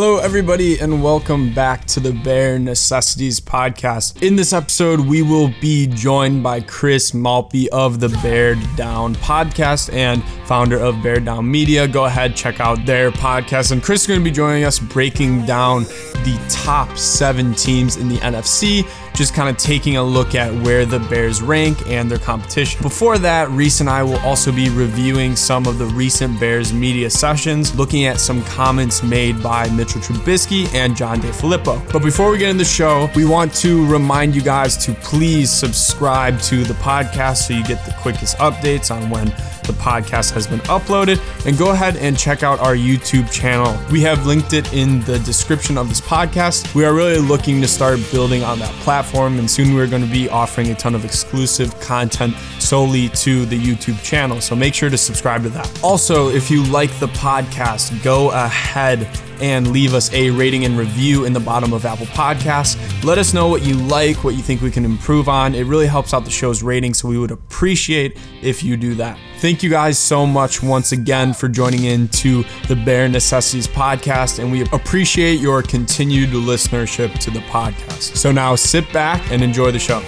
Hello, everybody, and welcome back to the Bare Necessities Podcast. In this episode, we will be joined by Chris Malpe of the Bear Down Podcast and founder of Bear Down Media. Go ahead, check out their podcast. And Chris is going to be joining us breaking down the top seven teams in the NFC just kind of taking a look at where the Bears rank and their competition. Before that, Reese and I will also be reviewing some of the recent Bears media sessions, looking at some comments made by Trubisky and John DeFilippo. But before we get in the show, we want to remind you guys to please subscribe to the podcast so you get the quickest updates on when the podcast has been uploaded. And go ahead and check out our YouTube channel. We have linked it in the description of this podcast. We are really looking to start building on that platform, and soon we're going to be offering a ton of exclusive content solely to the YouTube channel. So make sure to subscribe to that. Also, if you like the podcast, go ahead and leave us a rating and review in the bottom of Apple Podcasts. Let us know what you like, what you think we can improve on. It really helps out the show's rating, so we would appreciate if you do that. Thank you guys so much once again for joining in to the Bare Necessities podcast, and we appreciate your continued listenership to the podcast. So now sit back and enjoy the show.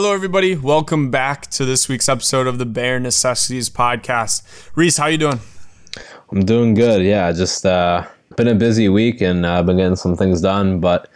Hello, everybody. Welcome back to this week's episode of the Bare Necessities podcast. Reese, how you doing? I'm doing good. Yeah, just uh, been a busy week and uh, been getting some things done, but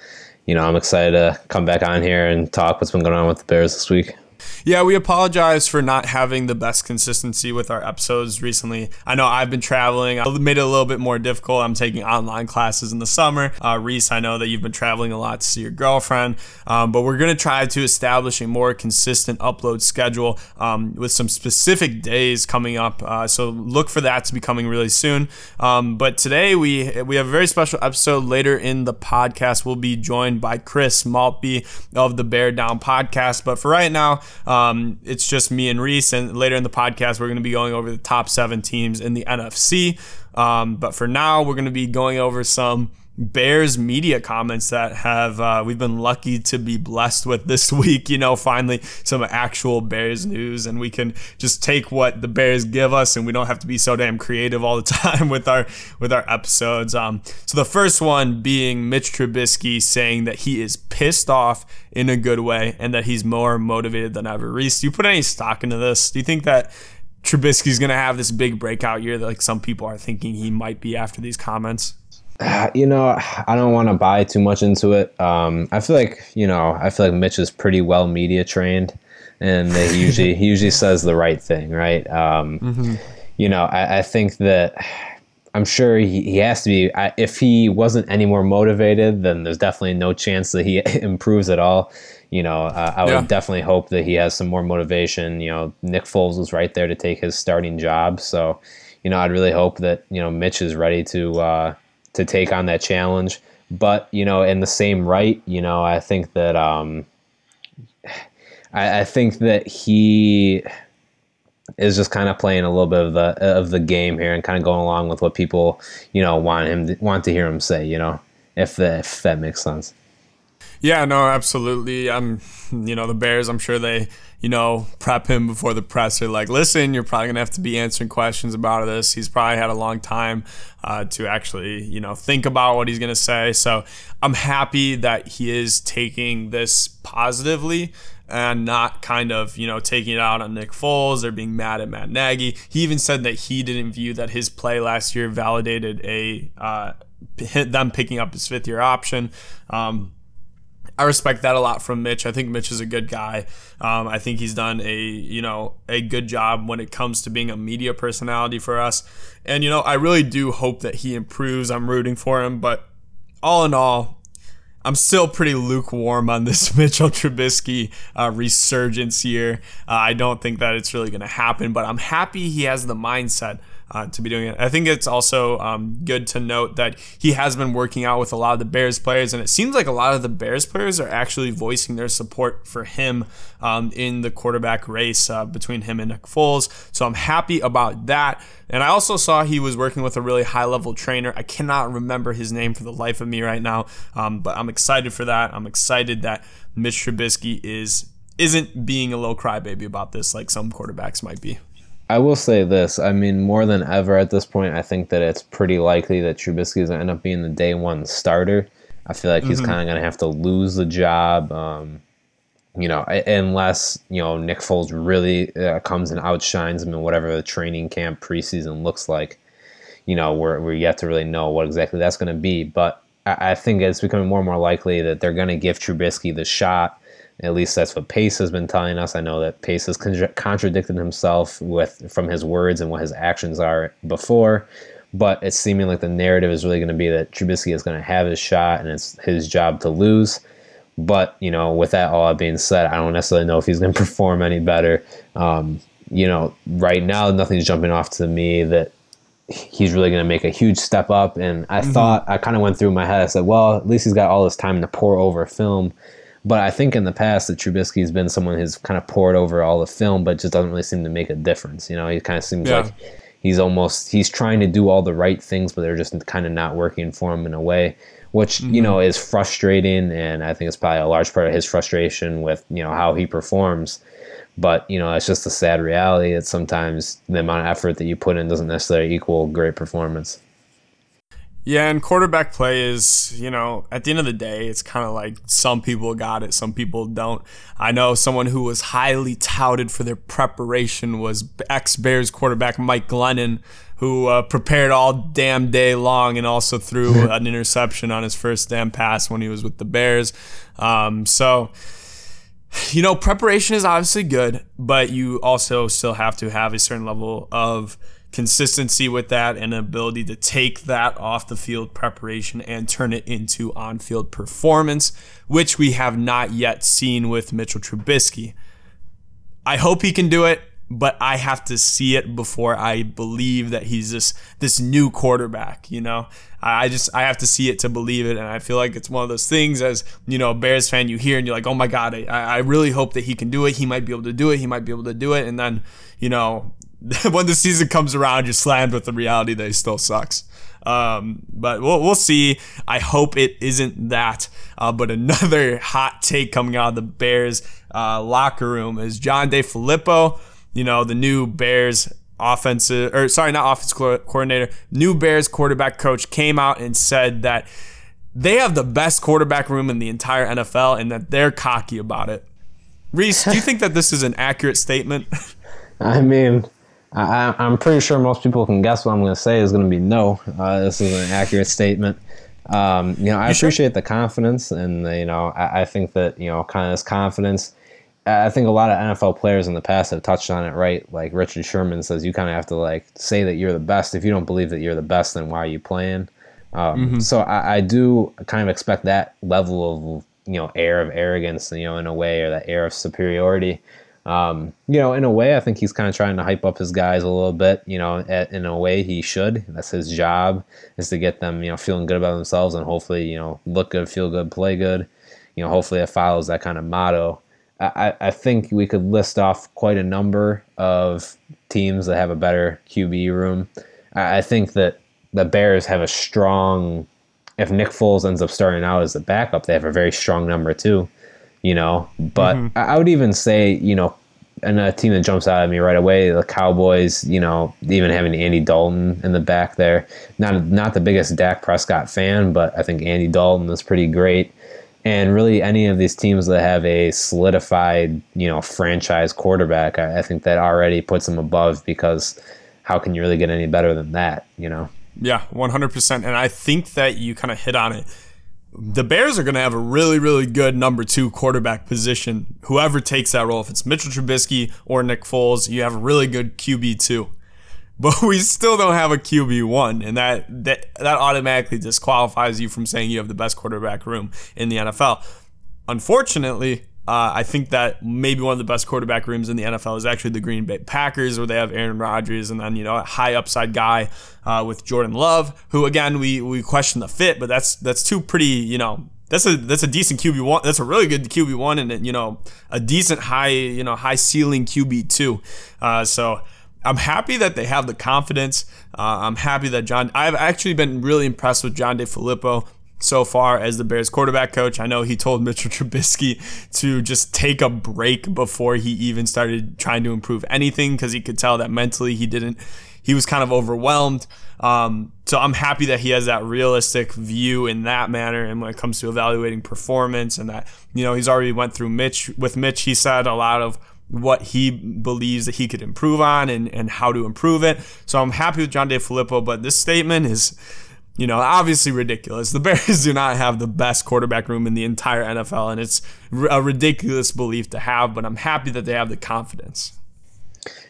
you know, I'm excited to come back on here and talk what's been going on with the Bears this week. Yeah, we apologize for not having the best consistency with our episodes recently. I know I've been traveling. I made it a little bit more difficult. I'm taking online classes in the summer. Uh, Reese, I know that you've been traveling a lot to see your girlfriend, um, but we're going to try to establish a more consistent upload schedule um, with some specific days coming up. Uh, so look for that to be coming really soon. Um, but today we we have a very special episode. Later in the podcast, we'll be joined by Chris Malpe of the Bear Down podcast. But for right now, um, it's just me and Reese, and later in the podcast, we're going to be going over the top seven teams in the NFC. Um, but for now, we're going to be going over some Bears media comments that have uh, we've been lucky to be blessed with this week. You know, finally some actual Bears news, and we can just take what the Bears give us, and we don't have to be so damn creative all the time with our with our episodes. Um, so the first one being Mitch Trubisky saying that he is pissed off in a good way, and that he's more motivated than ever. Reese, do you put any stock into this? Do you think that Trubisky's going to have this big breakout year that like some people are thinking he might be after these comments? You know, I don't want to buy too much into it. Um, I feel like you know, I feel like Mitch is pretty well media trained, and he usually he usually says the right thing, right? Um, mm-hmm. You know, I, I, think that I'm sure he, he has to be. if he wasn't any more motivated, then there's definitely no chance that he improves at all. You know, uh, I would yeah. definitely hope that he has some more motivation. You know, Nick Foles was right there to take his starting job, so you know, I'd really hope that you know Mitch is ready to. Uh, to take on that challenge. But you know, in the same right, you know, I think that um, I, I think that he is just kind of playing a little bit of the of the game here and kind of going along with what people you know want him to, want to hear him say. You know, if the, if that makes sense. Yeah, no, absolutely. I'm, you know, the Bears. I'm sure they, you know, prep him before the presser. Like, listen, you're probably gonna have to be answering questions about this. He's probably had a long time uh, to actually, you know, think about what he's gonna say. So I'm happy that he is taking this positively and not kind of, you know, taking it out on Nick Foles or being mad at Matt Nagy. He even said that he didn't view that his play last year validated a uh, them picking up his fifth year option. Um, I respect that a lot from Mitch. I think Mitch is a good guy. Um, I think he's done a you know a good job when it comes to being a media personality for us. And you know I really do hope that he improves. I'm rooting for him, but all in all, I'm still pretty lukewarm on this Mitchell Trubisky uh, resurgence here. Uh, I don't think that it's really going to happen, but I'm happy he has the mindset uh, to be doing it. I think it's also um, good to note that he has been working out with a lot of the Bears players, and it seems like a lot of the Bears players are actually voicing their support for him um, in the quarterback race uh, between him and Nick Foles. So I'm happy about that. And I also saw he was working with a really high level trainer. I cannot remember his name for the life of me right now, um, but I'm excited for that. I'm excited that Mitch Trubisky is isn't being a little crybaby about this like some quarterbacks might be. I will say this. I mean, more than ever at this point, I think that it's pretty likely that Trubisky is going to end up being the day one starter. I feel like he's mm-hmm. kind of going to have to lose the job. Um, you know, unless you know Nick Foles really uh, comes and outshines him in whatever the training camp preseason looks like. You know, we're we're yet to really know what exactly that's going to be, but I, I think it's becoming more and more likely that they're going to give Trubisky the shot. At least that's what Pace has been telling us. I know that Pace has contradicted himself with from his words and what his actions are before, but it's seeming like the narrative is really going to be that Trubisky is going to have his shot and it's his job to lose. But you know, with that all being said, I don't necessarily know if he's going to perform any better. Um, you know, right now nothing's jumping off to me that he's really going to make a huge step up. And I mm-hmm. thought I kind of went through my head. I said, well, at least he's got all this time to pour over film. But I think in the past that Trubisky's been someone who's kind of poured over all the film, but just doesn't really seem to make a difference. You know, he kind of seems yeah. like he's almost he's trying to do all the right things, but they're just kind of not working for him in a way which mm-hmm. you know is frustrating, and I think it's probably a large part of his frustration with you know how he performs. But you know, it's just a sad reality that sometimes the amount of effort that you put in doesn't necessarily equal great performance. Yeah, and quarterback play is, you know, at the end of the day, it's kind of like some people got it, some people don't. I know someone who was highly touted for their preparation was ex Bears quarterback Mike Glennon, who uh, prepared all damn day long and also threw an interception on his first damn pass when he was with the Bears. Um, so, you know, preparation is obviously good, but you also still have to have a certain level of consistency with that and ability to take that off the field preparation and turn it into on field performance, which we have not yet seen with Mitchell Trubisky. I hope he can do it but I have to see it before I believe that he's this this new quarterback. You know, I just I have to see it to believe it, and I feel like it's one of those things as you know, a Bears fan, you hear and you're like, oh my god, I, I really hope that he can do it. He might be able to do it. He might be able to do it, and then you know, when the season comes around, you're slammed with the reality that he still sucks. Um, but we'll, we'll see. I hope it isn't that. Uh, but another hot take coming out of the Bears uh, locker room is John DeFilippo you know, the new Bears offensive or sorry, not offensive coordinator, new Bears quarterback coach came out and said that they have the best quarterback room in the entire NFL and that they're cocky about it. Reese, do you think that this is an accurate statement? I mean, I, am pretty sure most people can guess what I'm going to say is going to be no. Uh, this is an accurate statement. Um, you know, I you appreciate sure? the confidence, and you know, I, I, think that you know, kind of this confidence I think a lot of NFL players in the past have touched on it, right? Like Richard Sherman says, you kind of have to like say that you're the best. If you don't believe that you're the best, then why are you playing? Um, mm-hmm. So I, I, do kind of expect that level of you know air of arrogance, you know, in a way, or that air of superiority. Um, you know, in a way, I think he's kind of trying to hype up his guys a little bit. You know, at, in a way, he should. That's his job is to get them, you know, feeling good about themselves and hopefully, you know, look good, feel good, play good. You know, hopefully it follows that kind of motto. I, I think we could list off quite a number of teams that have a better QB room. I, I think that the Bears have a strong. If Nick Foles ends up starting out as the backup, they have a very strong number two. You know, but mm-hmm. I would even say, you know, and a team that jumps out at me right away, the Cowboys, you know, even having Andy Dalton in the back there. Not not the biggest Dak Prescott fan, but I think Andy Dalton is pretty great and really any of these teams that have a solidified, you know, franchise quarterback, I, I, think that already puts them above because how can you really get any better than that, you know? Yeah, 100%. And I think that you kind of hit on it. The Bears are going to have a really, really good number two quarterback position. Whoever takes that role, if it's Mitchell Trubisky or Nick Foles, you have a really good QB two. but we still don't have a QB one, and that that that automatically disqualifies you from saying you have the best quarterback room in the NFL. Unfortunately, uh, I think that maybe one of the best quarterback rooms in the NFL is actually the Green Bay Packers, where they have Aaron Rodgers and then you know a high upside guy uh, with Jordan Love, who again we we question the fit, but that's that's two pretty you know that's a that's a decent QB one. That's a really good QB one, and you know a decent high you know high ceiling QB two. Uh, so I'm happy that they have the confidence. Uh, I'm happy that John. I've actually been really impressed with John DeFilippo. So far as the Bears quarterback coach. I know he told Mitchell Trubisky to just take a break before he even started trying to improve anything because he could tell that mentally he didn't. He was kind of overwhelmed. Um, so I'm happy that he has that realistic view in that manner. And when it comes to evaluating performance, and that you know he's already went through Mitch with Mitch, he said a lot of what he believes that he could improve on and, and how to improve it. So I'm happy with John DeFilippo, but this statement is you know, obviously ridiculous. The Bears do not have the best quarterback room in the entire NFL, and it's a ridiculous belief to have, but I'm happy that they have the confidence.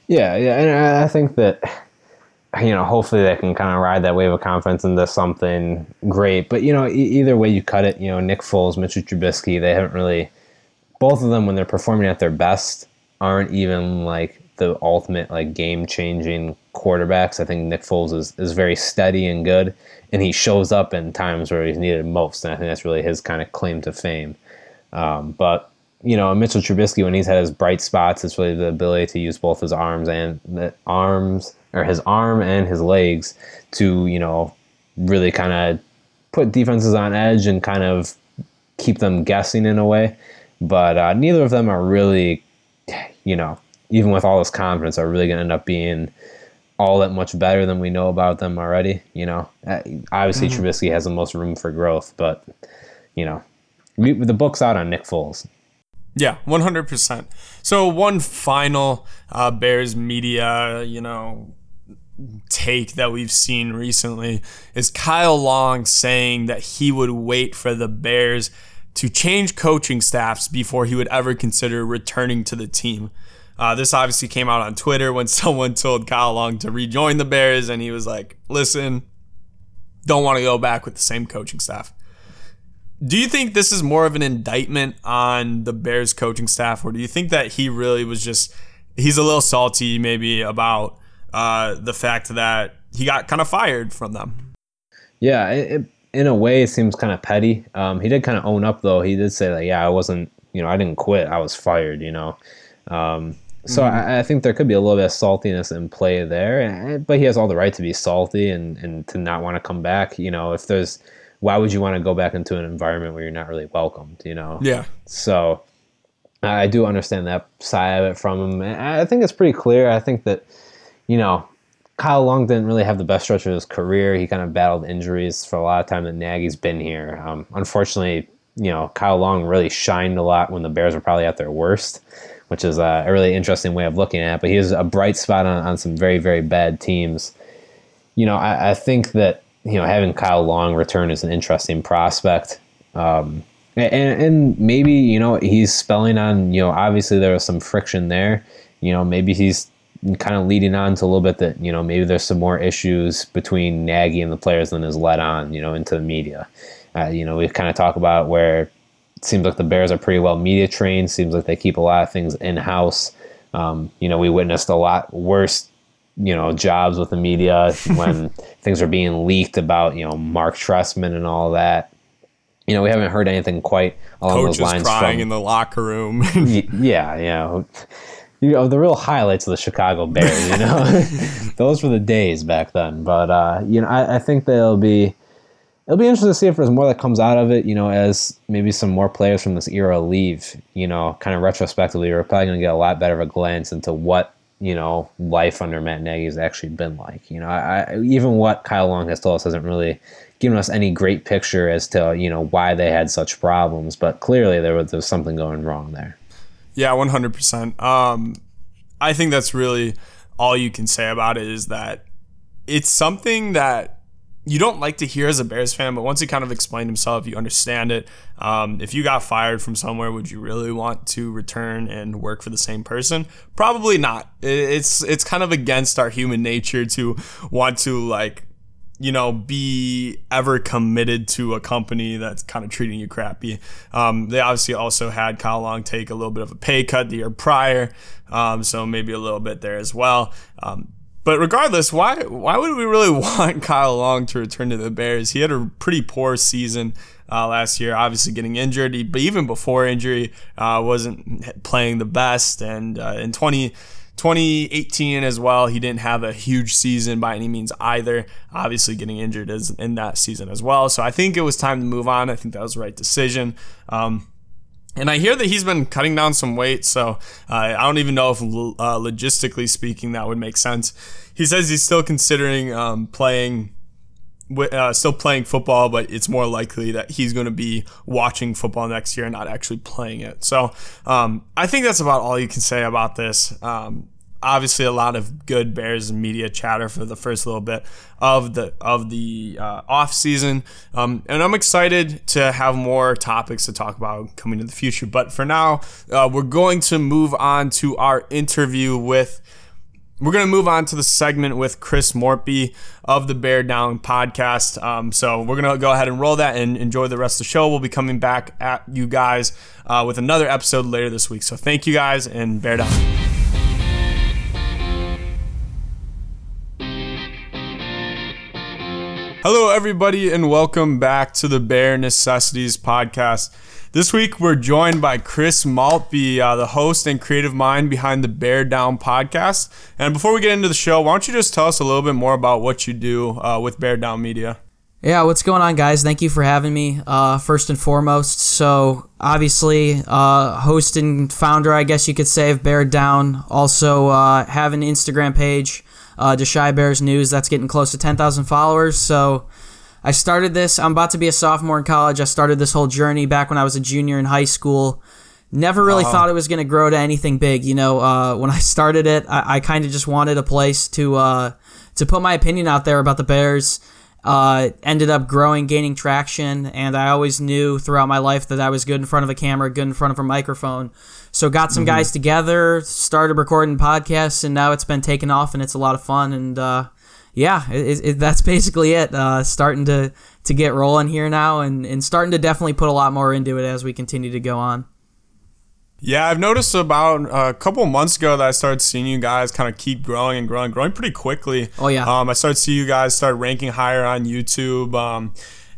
Yeah, yeah, and I think that, you know, hopefully they can kind of ride that wave of confidence into something great. But, you know, e- either way you cut it, you know, Nick Foles, Mitchell Trubisky, they haven't really, both of them, when they're performing at their best, aren't even like the ultimate like game changing quarterbacks. I think Nick Foles is, is very steady and good, and he shows up in times where he's needed most. And I think that's really his kind of claim to fame. Um, but you know, Mitchell Trubisky, when he's had his bright spots, it's really the ability to use both his arms and the arms or his arm and his legs to you know really kind of put defenses on edge and kind of keep them guessing in a way. But uh, neither of them are really, you know, even with all this confidence, are really going to end up being all that much better than we know about them already. You know, uh, obviously mm-hmm. Trubisky has the most room for growth, but you know, the book's out on Nick Foles. Yeah, 100%. So, one final uh, Bears media, you know, take that we've seen recently is Kyle Long saying that he would wait for the Bears to change coaching staffs before he would ever consider returning to the team. Uh, this obviously came out on Twitter when someone told Kyle Long to rejoin the Bears, and he was like, listen, don't want to go back with the same coaching staff. Do you think this is more of an indictment on the Bears coaching staff, or do you think that he really was just, he's a little salty maybe about uh, the fact that he got kind of fired from them? Yeah, it, it, in a way, it seems kind of petty. Um, he did kind of own up, though. He did say that, yeah, I wasn't, you know, I didn't quit. I was fired, you know. Um, so mm-hmm. I, I, think there could be a little bit of saltiness in play there, but he has all the right to be salty and, and to not want to come back. You know, if there's, why would you want to go back into an environment where you're not really welcomed? You know. Yeah. So I do understand that side of it from him. I think it's pretty clear. I think that, you know, Kyle Long didn't really have the best stretch of his career. He kind of battled injuries for a lot of time that Nagy's been here. Um, unfortunately, you know, Kyle Long really shined a lot when the Bears were probably at their worst which is a, a really interesting way of looking at it. But he was a bright spot on, on some very, very bad teams. You know, I, I think that, you know, having Kyle Long return is an interesting prospect. Um, and, and maybe, you know, he's spelling on, you know, obviously there was some friction there. You know, maybe he's kind of leading on to a little bit that, you know, maybe there's some more issues between Nagy and the players than is led on, you know, into the media. Uh, you know, we kind of talk about where it seems like the Bears are pretty well media trained. Seems like they keep a lot of things in house. Um, you know, we witnessed a lot worse, you know, jobs with the media when things are being leaked about, you know, Mark Trestman and all that. You know, we haven't heard anything quite along Coach those lines. crying from, in the locker room. yeah, you know, you know the real highlights of the Chicago Bears. You know, those were the days back then. But uh, you know, I, I think they'll be it'll be interesting to see if there's more that comes out of it, you know, as maybe some more players from this era leave, you know, kind of retrospectively, we're probably going to get a lot better of a glance into what, you know, life under Matt Nagy has actually been like. You know, I, I, even what Kyle Long has told us hasn't really given us any great picture as to, you know, why they had such problems, but clearly there was, there was something going wrong there. Yeah, 100%. Um, I think that's really all you can say about it is that it's something that you don't like to hear as a Bears fan, but once he kind of explained himself, you understand it. Um, if you got fired from somewhere, would you really want to return and work for the same person? Probably not. It's it's kind of against our human nature to want to like you know be ever committed to a company that's kind of treating you crappy. Um, they obviously also had Kyle Long take a little bit of a pay cut the year prior, um, so maybe a little bit there as well. Um, but regardless, why why would we really want Kyle Long to return to the Bears? He had a pretty poor season uh, last year, obviously getting injured, he, but even before injury, uh, wasn't playing the best. And uh, in 20, 2018 as well, he didn't have a huge season by any means either. Obviously, getting injured is in that season as well. So I think it was time to move on. I think that was the right decision. Um, and I hear that he's been cutting down some weight, so uh, I don't even know if uh, logistically speaking that would make sense. He says he's still considering um, playing uh, still playing football, but it's more likely that he's going to be watching football next year and not actually playing it. So um, I think that's about all you can say about this. Um, obviously, a lot of good Bears media chatter for the first little bit of the of the uh, off season, um, and I'm excited to have more topics to talk about coming in the future. But for now, uh, we're going to move on to our interview with. We're going to move on to the segment with Chris Morphy of the Bear Down podcast. Um, so we're going to go ahead and roll that and enjoy the rest of the show. We'll be coming back at you guys uh, with another episode later this week. So thank you guys and Bear Down. Hello, everybody, and welcome back to the Bear Necessities podcast. This week, we're joined by Chris Maltby, uh, the host and creative mind behind the Bear Down podcast. And before we get into the show, why don't you just tell us a little bit more about what you do uh, with Bear Down Media? Yeah, what's going on, guys? Thank you for having me. Uh, first and foremost, so obviously, uh, host and founder, I guess you could say, of Bear Down. Also, uh, have an Instagram page, uh, Deshy Bears News. That's getting close to 10,000 followers. So I started this. I'm about to be a sophomore in college. I started this whole journey back when I was a junior in high school. Never really uh-huh. thought it was going to grow to anything big. You know, uh, when I started it, I, I kind of just wanted a place to uh, to put my opinion out there about the Bears. Uh, ended up growing, gaining traction, and I always knew throughout my life that I was good in front of a camera, good in front of a microphone. So got some mm-hmm. guys together, started recording podcasts, and now it's been taken off, and it's a lot of fun. And uh, yeah, it, it, that's basically it. Uh, starting to to get rolling here now, and and starting to definitely put a lot more into it as we continue to go on. Yeah, I've noticed about a couple months ago that I started seeing you guys kind of keep growing and growing, growing pretty quickly. Oh yeah. Um, I started seeing you guys start ranking higher on YouTube. Um,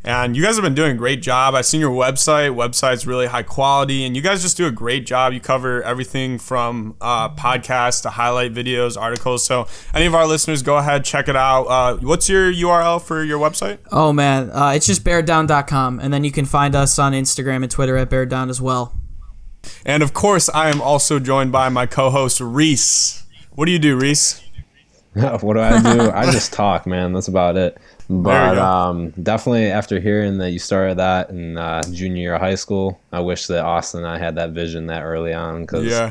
and you guys have been doing a great job. I've seen your website. Website's really high quality, and you guys just do a great job. You cover everything from uh, podcasts to highlight videos, articles. So, any of our listeners, go ahead check it out. Uh, what's your URL for your website? Oh man, uh, it's just beardown.com, and then you can find us on Instagram and Twitter at beardown as well. And of course, I am also joined by my co-host Reese. What do you do, Reese? what do I do? I just talk, man. That's about it. But um, definitely after hearing that you started that in uh, junior year of high school, I wish that Austin and I had that vision that early on because, yeah.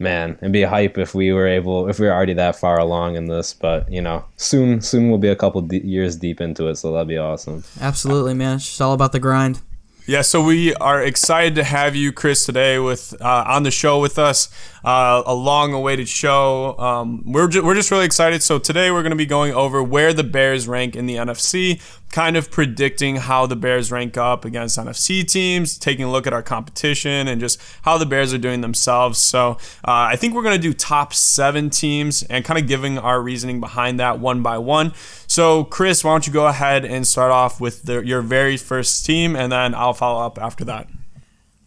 man, it'd be a hype if we were able, if we were already that far along in this. But you know, soon, soon we'll be a couple de- years deep into it, so that'd be awesome. Absolutely, man. It's just all about the grind. Yeah, so we are excited to have you, Chris, today with uh, on the show with us. Uh, a long-awaited show. Um, we're ju- we're just really excited. So today we're going to be going over where the Bears rank in the NFC, kind of predicting how the Bears rank up against NFC teams, taking a look at our competition, and just how the Bears are doing themselves. So uh, I think we're going to do top seven teams and kind of giving our reasoning behind that one by one. So Chris, why don't you go ahead and start off with the, your very first team, and then I'll follow up after that.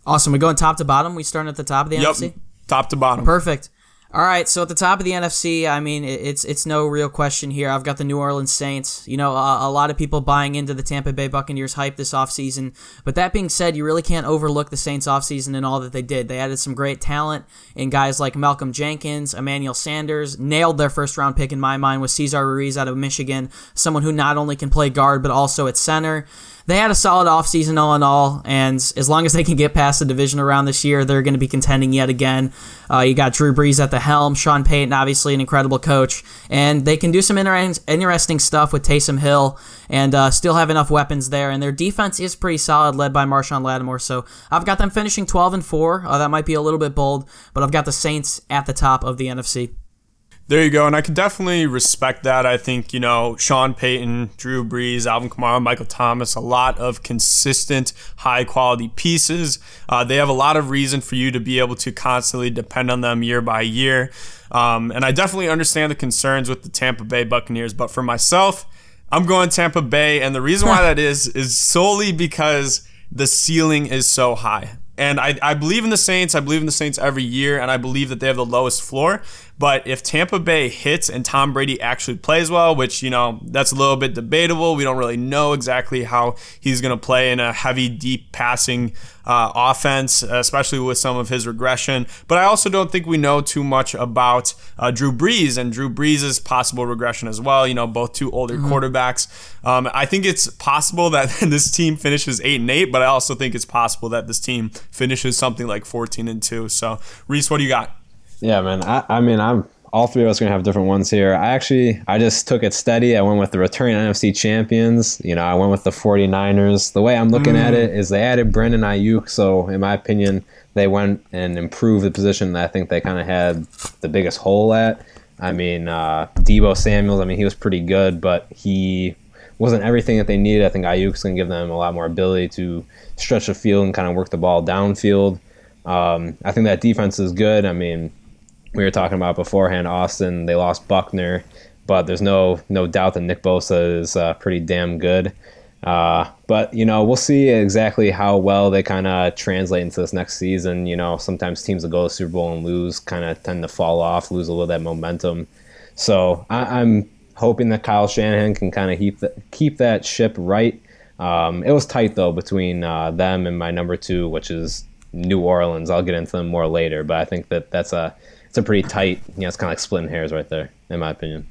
Awesome. We're going top to bottom. We starting at the top of the yep. NFC top to bottom. Perfect. All right, so at the top of the NFC, I mean, it's it's no real question here. I've got the New Orleans Saints. You know, a, a, lot of people buying into the Tampa Bay Buccaneers hype this offseason. But that being said, you really can't overlook the Saints offseason and all that they did. They added some great talent in guys like Malcolm Jenkins, Emmanuel Sanders, nailed their first round pick in my mind with Cesar Ruiz out of Michigan, someone who not only can play guard but also at center they had a solid offseason all in all, and as long as they can get past the division around this year, they're going to be contending yet again. Uh, you got Drew Brees at the helm, Sean Payton, obviously an incredible coach, and they can do some inter- interesting stuff with Taysom Hill and uh, still have enough weapons there. And their defense is pretty solid, led by Marshon Lattimore. So I've got them finishing 12 and 4. Uh, that might be a little bit bold, but I've got the Saints at the top of the NFC. There you go, and I can definitely respect that. I think you know Sean Payton, Drew Brees, Alvin Kamara, Michael Thomas, a lot of consistent, high quality pieces. Uh, they have a lot of reason for you to be able to constantly depend on them year by year. Um, and I definitely understand the concerns with the Tampa Bay Buccaneers, but for myself, I'm going Tampa Bay, and the reason why that is is solely because the ceiling is so high. And I, I believe in the Saints. I believe in the Saints every year, and I believe that they have the lowest floor. But if Tampa Bay hits and Tom Brady actually plays well, which, you know, that's a little bit debatable. We don't really know exactly how he's going to play in a heavy, deep passing uh, offense, especially with some of his regression. But I also don't think we know too much about uh, Drew Brees and Drew Brees' possible regression as well. You know, both two older mm-hmm. quarterbacks. Um, I think it's possible that this team finishes eight and eight, but I also think it's possible that this team finishes something like fourteen and two. So, Reese, what do you got? Yeah, man. I, I mean, I'm all three of us are gonna have different ones here. I actually I just took it steady. I went with the returning NFC champions. You know, I went with the 49ers. The way I'm looking mm. at it is they added Brandon Aiyuk, so in my opinion, they went and improved the position that I think they kind of had the biggest hole at. I mean, uh, Deebo Samuels. I mean, he was pretty good, but he wasn't everything that they needed. I think Aiyuk's gonna give them a lot more ability to stretch the field and kind of work the ball downfield. Um, I think that defense is good. I mean, we were talking about beforehand, Austin. They lost Buckner, but there's no no doubt that Nick Bosa is uh, pretty damn good. Uh, but you know, we'll see exactly how well they kind of translate into this next season. You know, sometimes teams that go to the Super Bowl and lose kind of tend to fall off, lose a little that momentum. So I, am hoping that Kyle Shanahan can kind of keep the, keep that ship right. Um, it was tight though between uh, them and my number two, which is New Orleans. I'll get into them more later, but I think that that's a it's a pretty tight. You know, it's kind of like splitting hairs right there, in my opinion.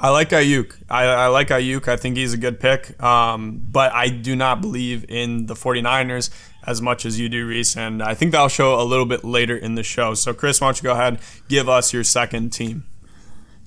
I like Aiyuk. I, I like Aiyuk. I think he's a good pick. Um, but I do not believe in the 49ers as much as you do, Reese. And I think that'll show a little bit later in the show. So, Chris, why don't you go ahead give us your second team?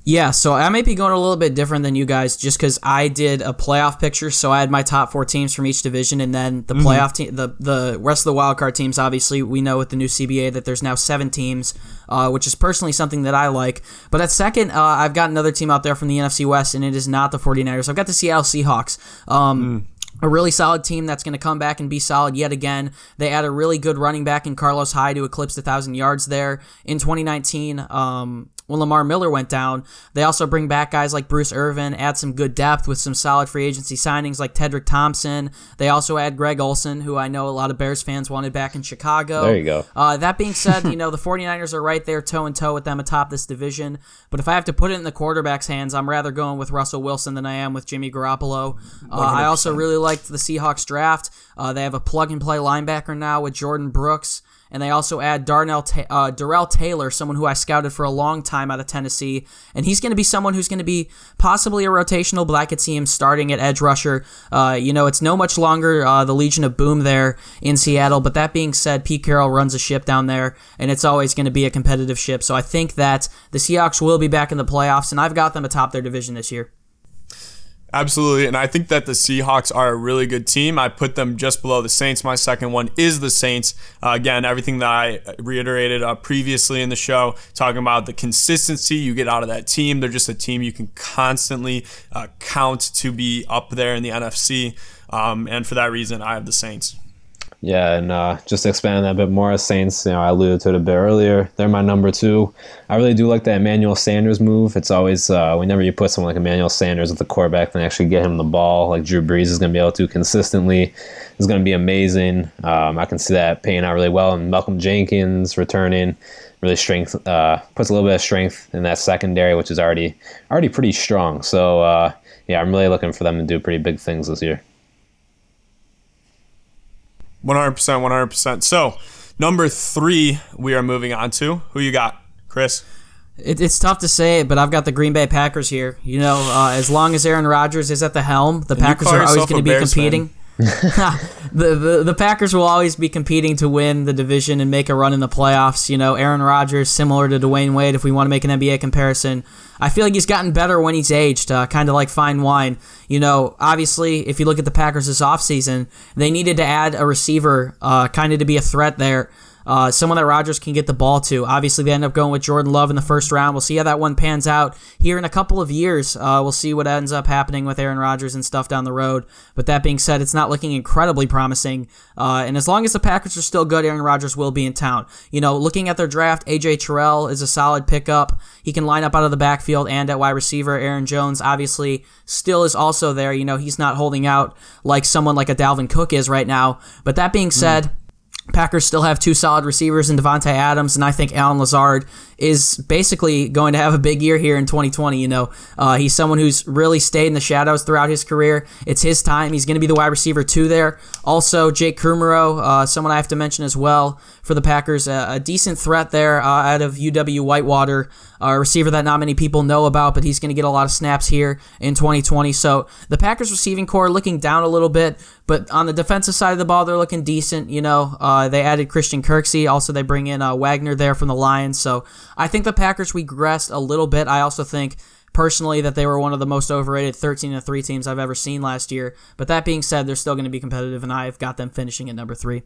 Yeah, so I might be going a little bit different than you guys just because I did a playoff picture. So I had my top four teams from each division, and then the mm-hmm. playoff team, the the rest of the wild card teams. Obviously, we know with the new CBA that there's now seven teams, uh, which is personally something that I like. But at second, uh, I've got another team out there from the NFC West, and it is not the 49ers. I've got the Seattle Seahawks. Um, mm a really solid team that's going to come back and be solid yet again. They add a really good running back in Carlos Hyde to eclipse the thousand yards there in 2019. Um, when Lamar Miller went down. They also bring back guys like Bruce Irvin, add some good depth with some solid free agency signings like Tedrick Thompson. They also add Greg Olsen, who I know a lot of Bears fans wanted back in Chicago. There you go. Uh, that being said, you know, the 49ers are right there toe and toe with them atop this division. But if I have to put it in the quarterback's hands, I'm rather going with Russell Wilson than I am with Jimmy Garoppolo. Uh, I also really liked the Seahawks draft. Uh, they have a plug and play linebacker now with Jordyn Brooks. And they also add Darnell Ta- uh, Darrell Taylor, someone who I scouted for a long time out of Tennessee. And he's going to be someone who's going to be possibly a rotational, but I could see him starting at edge rusher. Uh, you know, it's no much longer uh, the Legion of Boom there in Seattle. But that being said, Pete Carroll runs a ship down there, and it's always going to be a competitive ship. So I think that the Seahawks will be back in the playoffs, and I've got them atop their division this year. Absolutely. And I think that the Seahawks are a really good team. I put them just below the Saints. My second one is the Saints. Uh, again, everything that I reiterated uh, previously in the show, talking about the consistency you get out of that team. They're just a team you can constantly uh, count to be up there in the NFC. Um, and for that reason, I have the Saints. Yeah, and uh, just expanding that a bit more, Saints, you know, I alluded to it a bit earlier. They're my number two. I really do like that Emmanuel Sanders move. It's always, uh, whenever you put someone like Emmanuel Sanders with the quarterback and actually get him the ball, like Drew Brees is going to be able to consistently, is going to be amazing. Um, I can see that paying out really well. And Malcolm Jenkins returning, really strength, uh, puts a little bit of strength in that secondary, which is already already pretty strong. So, uh, yeah, I'm really looking for them to do pretty big things this year. 100%, 100%. So, number three, we are moving on to. Who you got, Chris? It, it's tough to say it, but I've got the Green Bay Packers here. You know, uh, as long as Aaron Rodgers is at the helm, the and Packers are always going to be competing. The, the the Packers will always be competing to win the division and make a run in the playoffs. You know, Aaron Rodgers, similar to Dwyane Wade, if we want to make an NBA comparison, I feel like he's gotten better when he's aged, uh, kind of like fine wine. You know, obviously, if you look at the Packers this offseason, they needed to add a receiver, uh, kind of to be a threat there uh, someone that Rodgers can get the ball to. Obviously, they end up going with Jordan Love in the first round. We'll see how that one pans out here in a couple of years. Uh, we'll see what ends up happening with Aaron Rodgers and stuff down the road. But that being said, it's not looking incredibly promising. Uh, and as long as the Packers are still good, Aaron Rodgers will be in town. You know, looking at their draft, AJ Terrell is a solid pickup. He can line up out of the backfield and at wide receiver. Aaron Jones, obviously, still is also there. You know, he's not holding out like someone like a Dalvin Cook is right now. But that being said, mm Packers still have two solid receivers in Davante Adams, and I think Allen Lazard is basically going to have a big year here in 2020. You know, uh, he's someone who's really stayed in the shadows throughout his career. It's his time. He's going to be the wide receiver two there. Also, Jake Kumerow, uh, someone I have to mention as well for the Packers, uh, a decent threat there uh, out of UW Whitewater, a receiver that not many people know about, but he's going to get a lot of snaps here in 2020. So the Packers receiving corps looking down a little bit, but on the defensive side of the ball, they're looking decent. You know, uh, they added Christian Kirksey. Also, they bring in uh, Wagner there from the Lions. So I think the Packers regressed a little bit. I also think personally that they were one of the most overrated 13 to 3 teams I've ever seen last year. But that being said, they're still going to be competitive, and I've got them finishing at number three.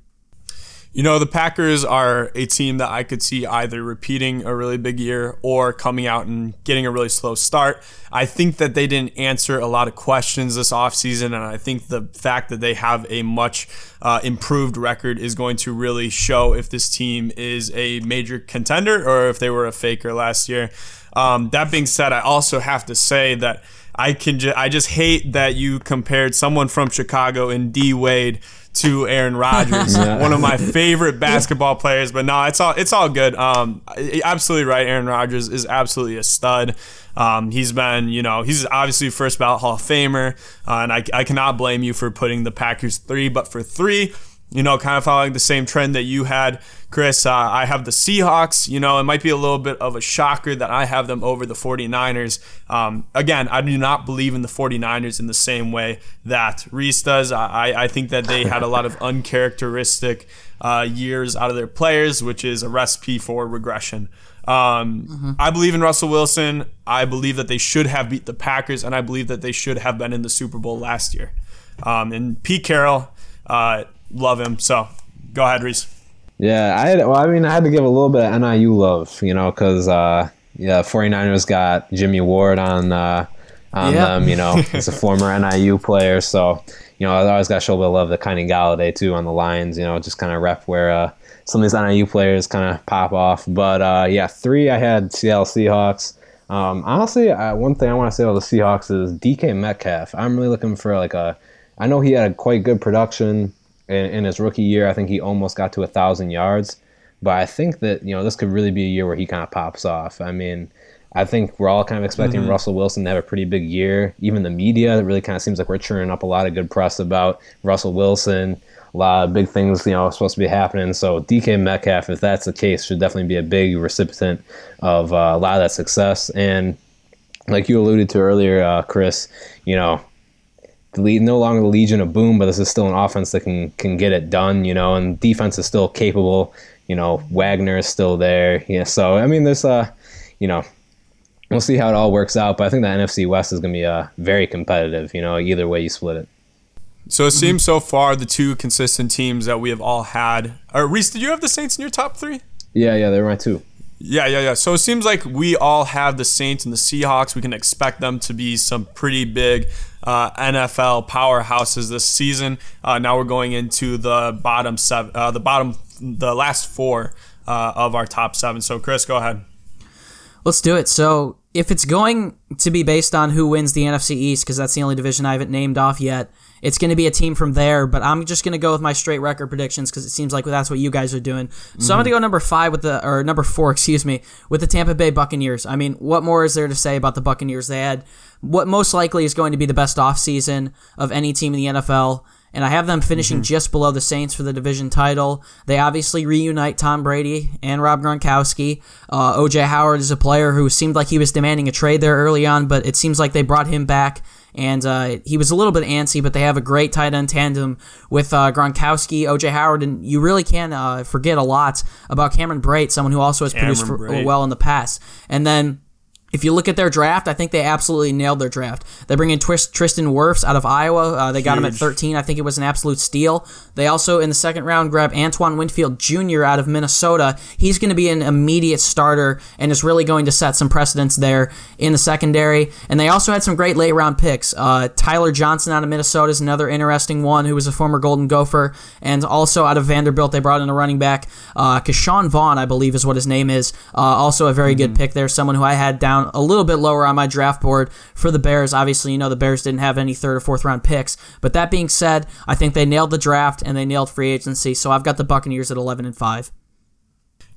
You know, the Packers are a team that I could see either repeating a really big year or coming out and getting a really slow start. I think that they didn't answer a lot of questions this offseason, and I think the fact that they have a much uh, improved record is going to really show if this team is a major contender or if they were a faker last year. Um, that being said, I also have to say that I can ju- I just hate that you compared someone from Chicago in D Wade to Aaron Rodgers, yeah. one of my favorite basketball players. But no, it's all it's all good. Um, absolutely right. Aaron Rodgers is absolutely a stud. Um, he's been, you know, he's obviously first ballot Hall of Famer, uh, and I, I cannot blame you for putting the Packers three. But for three, you know, kind of following the same trend that you had, Chris. Uh, I have the Seahawks. You know, it might be a little bit of a shocker that I have them over the 49ers. Um, again, I do not believe in the 49ers in the same way that Reese does. I, I think that they had a lot of uncharacteristic uh, years out of their players, which is a recipe for regression. Um, mm-hmm. I believe in Russell Wilson. I believe that they should have beat the Packers, and I believe that they should have been in the Super Bowl last year. Um, and Pete Carroll. Uh, love him. So go ahead, Reese. Yeah, I had, well, I mean, I had to give a little bit of NIU love, you know, because uh, yeah, 49ers got Jimmy Ward on uh, on yep. them, you know, as a former NIU player. So, you know, I always got to show a little love to Kenny Golladay too on the lines, you know, just kind of rep where uh, some of these NIU players kind of pop off. But uh, yeah, three I had Seattle Seahawks. Um, honestly, I, one thing I want to say about the Seahawks is DK Metcalf. I'm really looking for like a. I know he had a quite good production in, in his rookie year. I think he almost got to a thousand yards, but I think that you know this could really be a year where he kind of pops off. I mean, I think we're all kind of expecting mm-hmm. Russell Wilson to have a pretty big year. Even the media, it really kind of seems like we're churning up a lot of good press about Russell Wilson. A lot of big things, you know, supposed to be happening. So DK Metcalf, if that's the case, should definitely be a big recipient of uh, a lot of that success. And like you alluded to earlier, uh, Chris, you know, no longer the Legion of Boom, but this is still an offense that can can get it done, you know, and defense is still capable. You know, Wagner is still there. Yeah, so I mean, there's uh, you know, we'll see how it all works out. But I think the NFC West is going to be uh, very competitive. You know, either way you split it. So it seems so far the two consistent teams that we have all had. Or Reese, did you have the Saints in your top three? Yeah, yeah, they were my two. Yeah, yeah, yeah. So it seems like we all have the Saints and the Seahawks. We can expect them to be some pretty big uh, NFL powerhouses this season. Uh, now we're going into the bottom seven, uh, the bottom, the last four uh, of our top seven. So, Chris, go ahead. Let's do it. So, if it's going to be based on who wins the NFC East, because that's the only division I haven't named off yet, it's going to be a team from there. But I'm just going to go with my straight record predictions because it seems like that's what you guys are doing. So mm-hmm. I'm going to go number five with the, or number four, excuse me, with the Tampa Bay Buccaneers. I mean, what more is there to say about the Buccaneers? They had what most likely is going to be the best offseason of any team in the NFL. And I have them finishing mm-hmm. just below the Saints for the division title. They obviously reunite Tom Brady and Rob Gronkowski. Uh, OJ Howard is a player who seemed like he was demanding a trade there early on, but it seems like they brought him back and uh, he was a little bit antsy, but they have a great tight end tandem with uh, Gronkowski, OJ Howard, and you really can uh, forget a lot about Cameron Brate, someone who also has Cameron produced well in the past. And then if you look at their draft, I think they absolutely nailed their draft. They bring in Twist, Tristan Wirfs out of Iowa. Uh, they Huge. got him at 13. I think it was an absolute steal. They also, in the second round, grab Antoine Winfield Jr. out of Minnesota. He's going to be an immediate starter and is really going to set some precedents there in the secondary. And they also had some great late round picks. Uh, Tyler Johnson out of Minnesota is another interesting one who was a former Golden Gopher. And also out of Vanderbilt, they brought in a running back. Uh, Ke'Shawn Vaughn, I believe, is what his name is. Uh, also a very mm-hmm. good pick there. Someone who I had down down a little bit lower on my draft board for the Bears. Obviously, you know the Bears didn't have any third or fourth round picks, but that being said, I think they nailed the draft and they nailed free agency. So I've got the Buccaneers at 11 and five.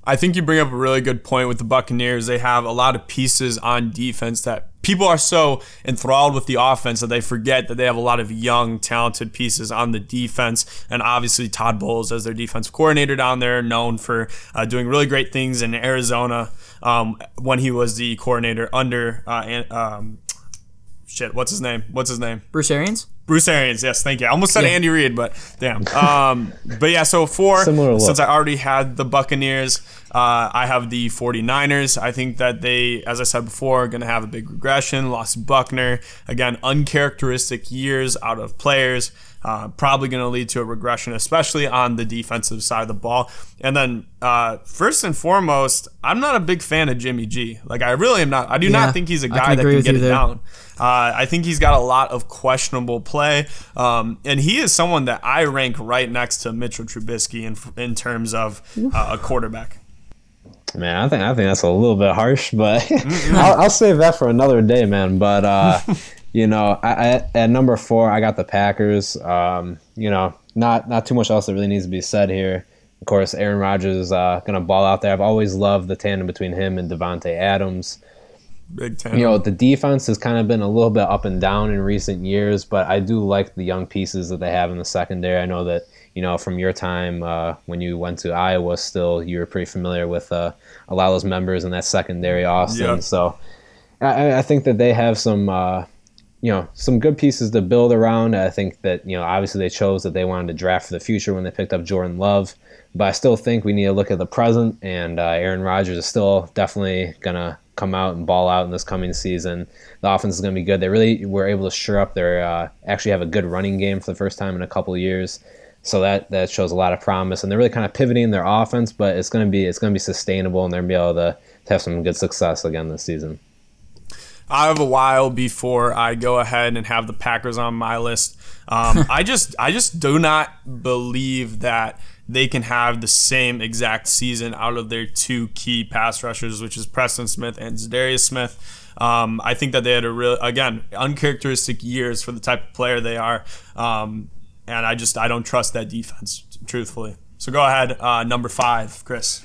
I think you bring up a really good point with the Buccaneers. They have a lot of pieces on defense that people are so enthralled with the offense that they forget that they have a lot of young, talented pieces on the defense. And obviously, Todd Bowles, as their defense coordinator down there, known for uh, doing really great things in Arizona um, when he was the coordinator under uh, um, shit. What's his name? What's his name? Bruce Arians. Bruce Arians, yes, thank you. I almost said yeah. Andy Reid, but damn. Um, but yeah, so four, since I already had the Buccaneers, uh, I have the 49ers. I think that they, as I said before, are going to have a big regression. Lost Buckner. Again, uncharacteristic years out of players. Uh, probably going to lead to a regression, especially on the defensive side of the ball. And then, uh, first and foremost, I'm not a big fan of Jimmy G. Like, I really am not. I do yeah, not think he's a guy can that can get it there. down. Uh, I think he's got a lot of questionable play, um, and he is someone that I rank right next to Mitchell Trubisky in in terms of uh, a quarterback. Man, I think I think that's a little bit harsh, but I'll, I'll, save that for another day, man. But uh, you know, I, I, at number four, I got the Packers. Um, you know, not not too much else that really needs to be said here. Of course, Aaron Rodgers is uh, gonna ball out there. I've always loved the tandem between him and Davante Adams. Big tandem. You know, the defense has kind of been a little bit up and down in recent years, but I do like the young pieces that they have in the secondary. I know that you know, from your time uh, when you went to Iowa, still you were pretty familiar with uh, a lot of those members in that secondary, Austin. Yep. So I, I, think that they have some, uh, you know, some good pieces to build around. I think that you know, obviously they chose that they wanted to draft for the future when they picked up Jordan Love, but I still think we need to look at the present. And uh, Aaron Rodgers is still definitely gonna come out and ball out in this coming season. The offense is to be good. They really were able to sure up their uh, actually have a good running game for the first time in a couple years. So that that shows a lot of promise, and they're really kind of pivoting their offense, but it's going to be it's going to be sustainable, and they're going to be able to, to have some good success again this season. I have a while before I go ahead and have the Packers on my list. Um, I just I just do not believe that they can have the same exact season out of their two key pass rushers, which is Preston Smith and Za'Darius Smith. Um, I think that they had a real again uncharacteristic years for the type of player they are. Um, and I just I don't trust that defense, truthfully. So go ahead, uh, number five, Chris.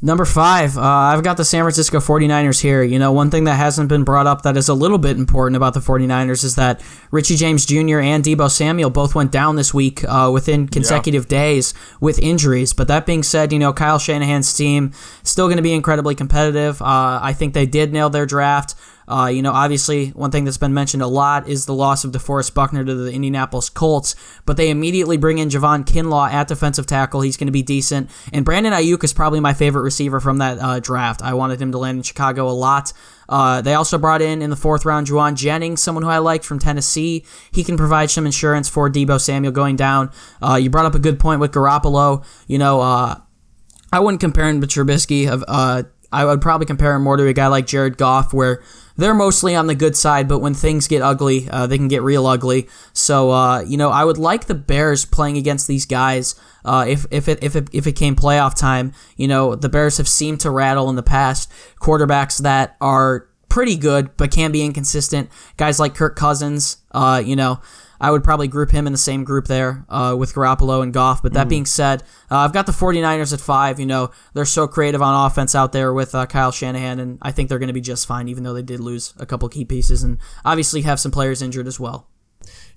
Number five, uh, I've got the San Francisco 49ers here. You know, one thing that hasn't been brought up that is a little bit important about the 49ers is that Richie James Jr. and Deebo Samuel both went down this week uh, within consecutive yeah. days with injuries. But that being said, you know, Kyle Shanahan's team still going to be incredibly competitive. Uh, I think they did nail their draft. Uh, you know, obviously, one thing that's been mentioned a lot is the loss of DeForest Buckner to the Indianapolis Colts, but they immediately bring in Javon Kinlaw at defensive tackle. He's going to be decent. And Brandon Aiyuk is probably my favorite receiver from that uh, draft. I wanted him to land in Chicago a lot. Uh, they also brought in in the fourth round Jauan Jennings, someone who I liked from Tennessee. He can provide some insurance for Deebo Samuel going down. Uh, you brought up a good point with Garoppolo. You know, uh, I wouldn't compare him to Trubisky. Uh, I would probably compare him more to a guy like Jared Goff, where they're mostly on the good side, but when things get ugly, uh, they can get real ugly. So, uh, you know, I would like the Bears playing against these guys. Uh, if if it if it if it came playoff time, you know, the Bears have seemed to rattle in the past quarterbacks that are pretty good but can be inconsistent. Guys like Kirk Cousins, uh, you know. I would probably group him in the same group there uh, with Garoppolo and Goff. But that mm. being said, uh, I've got the 49ers at five. You know, they're so creative on offense out there with uh, Kyle Shanahan, and I think they're going to be just fine, even though they did lose a couple key pieces and obviously have some players injured as well.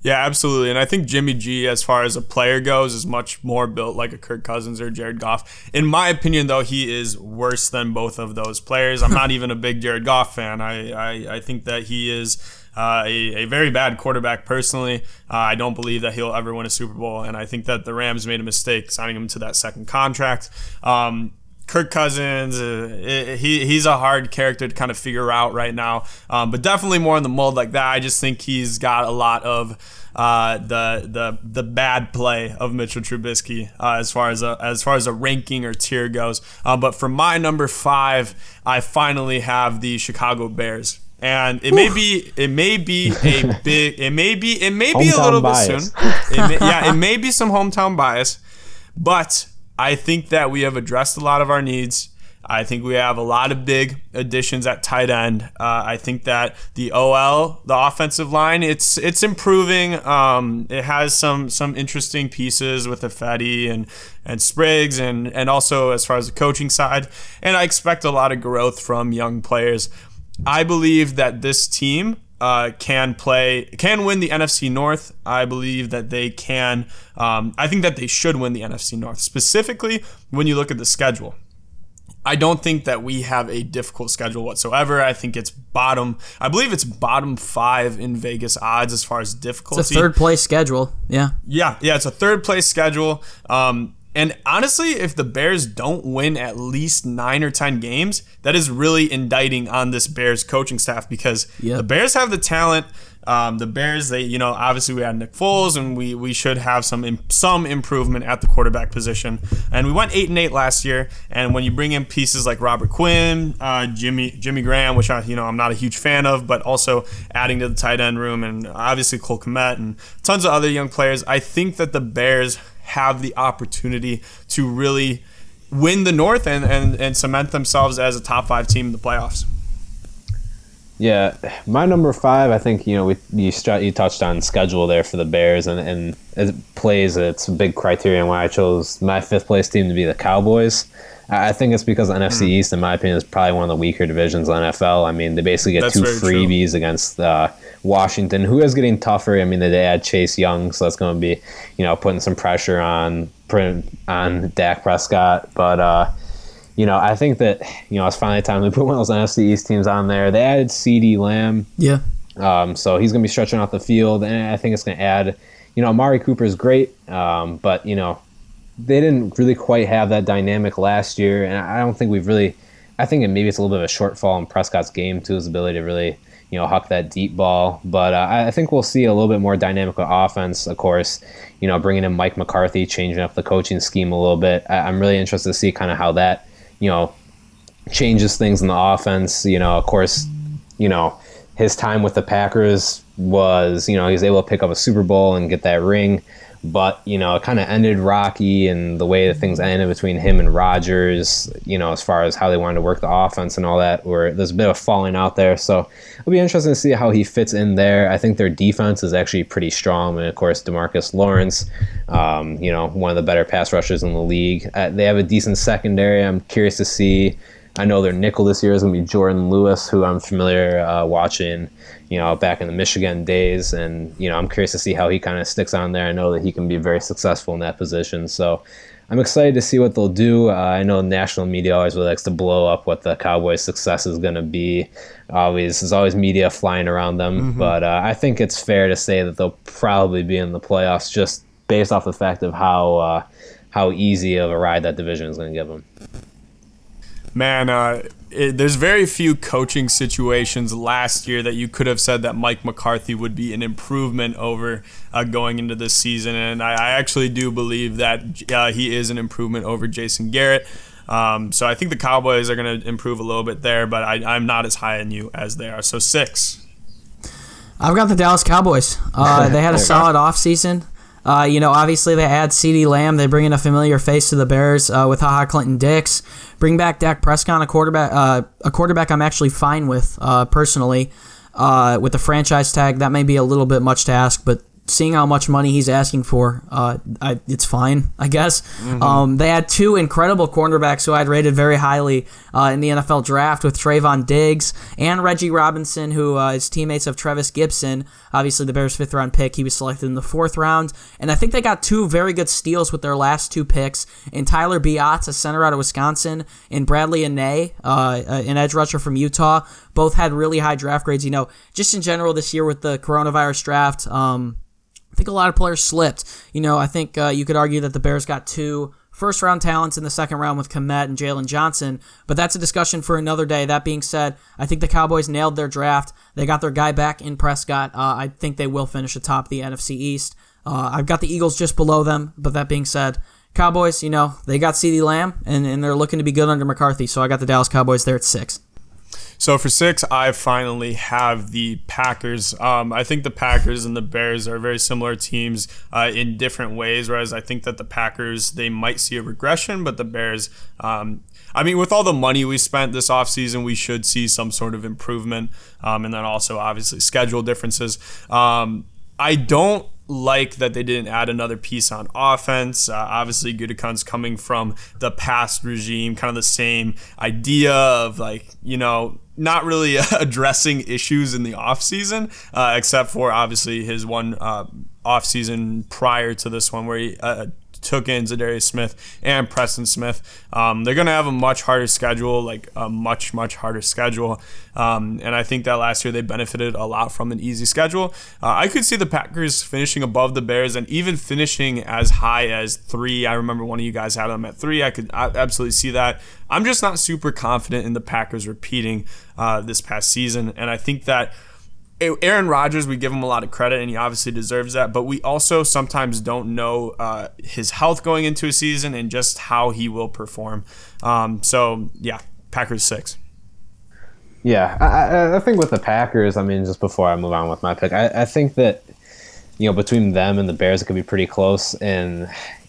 Yeah, absolutely. And I think Jimmy G, as far as a player goes, is much more built like a Kirk Cousins or Jared Goff. In my opinion, though, he is worse than both of those players. I'm not even a big Jared Goff fan. I, I, I think that he is uh, a, a, very bad quarterback personally. Uh, I don't believe that he'll ever win a Super Bowl, and I think that the Rams made a mistake signing him to that second contract. Um, Kirk Cousins, uh, he he's a hard character to kind of figure out right now, um, but definitely more in the mold like that. I just think he's got a lot of uh, the the the bad play of Mitchell Trubisky uh, as far as a as far as a ranking or tier goes. Uh, but for my number five, I finally have the Chicago Bears and it may be it may be a big it may be it may be hometown a little bias. bit soon may, yeah it may be some hometown bias but i think that we have addressed a lot of our needs I think we have a lot of big additions at tight end. Uh, I think that the OL, the offensive line, it's it's improving. Um, it has some some interesting pieces with Ifedi and and Spriggs, and and also as far as the coaching side. And I expect a lot of growth from young players. I believe that this team uh, can play, can win the NFC North. I believe that they can. Um, I think that they should win the NFC North, specifically when you look at the schedule. I don't think that we have a difficult schedule whatsoever. I think it's bottom. I believe it's bottom five in Vegas odds as far as difficulty. It's a third place schedule. Yeah. Yeah, yeah. It's a third place schedule. Um, and honestly, if the Bears don't win at least nine or 10 games, that is really indicting on this Bears coaching staff because yep. the Bears have the talent. Um, the Bears, they, you know, obviously we had Nick Foles, and we we should have some some improvement at the quarterback position. And we went eight and eight last year. And when you bring in pieces like Robert Quinn, uh, Jimmy Jimmy Graham, which I you know I'm not a huge fan of, but also adding to the tight end room, and obviously Cole Kmet and tons of other young players, I think that the Bears have the opportunity to really win the North and, and, and cement themselves as a top five team in the playoffs. Yeah, my number five. I think you know we you, you touched on schedule there for the Bears, and and it plays. It's a big criterion why I chose my fifth place team to be the Cowboys. I think it's because the NFC mm. East, in my opinion, is probably one of the weaker divisions in the NFL. I mean, they basically get That's two freebies true. against uh, Washington, who is getting tougher. I mean, they add Chase Young, so that's going to be, you know, putting some pressure on on Dak Prescott. But uh, you know, I think that you know it's finally time to put one of those NFC East teams on there. They added CeeDee Lamb. Yeah. Um, so he's going to be stretching out the field, and I think it's going to add. You know, Amari Cooper is great, um, but you know, they didn't really quite have that dynamic last year, and I don't think we've really. I think maybe it's a little bit of a shortfall in Prescott's game too, his ability to really you know, huck that deep ball. But uh, I think we'll see a little bit more dynamic offense, of course. You know, bringing in Mike McCarthy, changing up the coaching scheme a little bit. I- am really interested to see kind of how that, you know, changes things in the offense. You know, of course, you know, his time with the Packers was, you know, he was able to pick up a Super Bowl and get that ring but you know it kind of ended rocky and the way that things ended between him and Rodgers you know as far as how they wanted to work the offense and all that where there's a bit of falling out there. So it'll be interesting to see how he fits in there. I think their defense is actually pretty strong. And of course Demarcus Lawrence um, you know one of the better pass rushers in the league. Uh, they have a decent secondary. I'm curious to see I know their nickel this year is going to be Jourdan Lewis, who I'm familiar uh, watching, you know, back in the Michigan days, and you know, I'm curious to see how he kind of sticks on there. I know that he can be very successful in that position, so I'm excited to see what they'll do. Uh, I know national media always really likes to blow up what the Cowboys' success is going to be. Always, there's always media flying around them, mm-hmm. but uh, I think it's fair to say that they'll probably be in the playoffs just based off the fact of how uh, how easy of a ride that division is going to give them man, uh, it, there's very few coaching situations last year that you could have said that Mike McCarthy would be an improvement over uh, going into this season, and I, I actually do believe that uh, he is an improvement over Jason Garrett. Um, so I think the Cowboys are going to improve a little bit there, but I, am not as high on you as they are. So six. I've got the Dallas Cowboys. Uh, they had a solid offseason. Uh, you know, obviously they add CeeDee Lamb. They bring in a familiar face to the Bears uh, with Ha Ha Clinton-Dix. Bring back Dak Prescott, a quarterback. Uh, a quarterback I'm actually fine with uh, personally. Uh, with the franchise tag, that may be a little bit much to ask, but seeing how much money he's asking for, uh, I, it's fine, I guess. Mm-hmm. Um, they had two incredible cornerbacks who I'd rated very highly uh, in the NFL draft with Trevon Diggs and Reggie Robinson, who uh, is teammates of Trevis Gipson, Obviously, the Bears' fifth round pick. He was selected in the fourth round. And I think they got two very good steals with their last two picks in Tyler Biadasz, a center out of Wisconsin, and Bradley Anae, uh, an edge rusher from Utah. Both had really high draft grades. You know, just in general this year with the coronavirus draft, um, think a lot of players slipped. You know, I think uh, you could argue that the Bears got two first round talents in the second round with Kmet and Jaylon Johnson, but that's a discussion for another day. That being said, I think the Cowboys nailed their draft. They got their guy back in Prescott. Uh, I think they will finish atop the NFC East. Uh, I've got the Eagles just below them, but that being said, Cowboys, you know, they got CeeDee Lamb, and, and they're looking to be good under McCarthy, so I got the Dallas Cowboys there at six. So for six, I finally have the Packers. Um, I think the Packers and the Bears are very similar teams uh, in different ways. Whereas I think that the Packers they might see a regression, but the Bears. Um, I mean, with all the money we spent this offseason, we should see some sort of improvement. Um, and then also, obviously, schedule differences. Um, I don't like that they didn't add another piece on offense. Uh, obviously, Gutekunst coming from the past regime, kind of the same idea of like, you know, not really addressing issues in the offseason, uh, except for obviously his one uh, offseason prior to this one where he uh, took in Za'Darius Smith and Preston Smith. Um, they're going to have a much harder schedule, like a much, much harder schedule. Um, and I think that last year they benefited a lot from an easy schedule. Uh, I could see the Packers finishing above the Bears and even finishing as high as three. I remember one of you guys had them at three. I could absolutely see that. I'm just not super confident in the Packers repeating uh, this past season. And I think that Aaron Rodgers, we give him a lot of credit, and he obviously deserves that. But we also sometimes don't know uh, his health going into a season and just how he will perform. Um, so yeah, Packers six. Yeah, I, I, think with the Packers, I mean, just before I move on with my pick, I, I think that you know between them and the Bears, it could be pretty close. And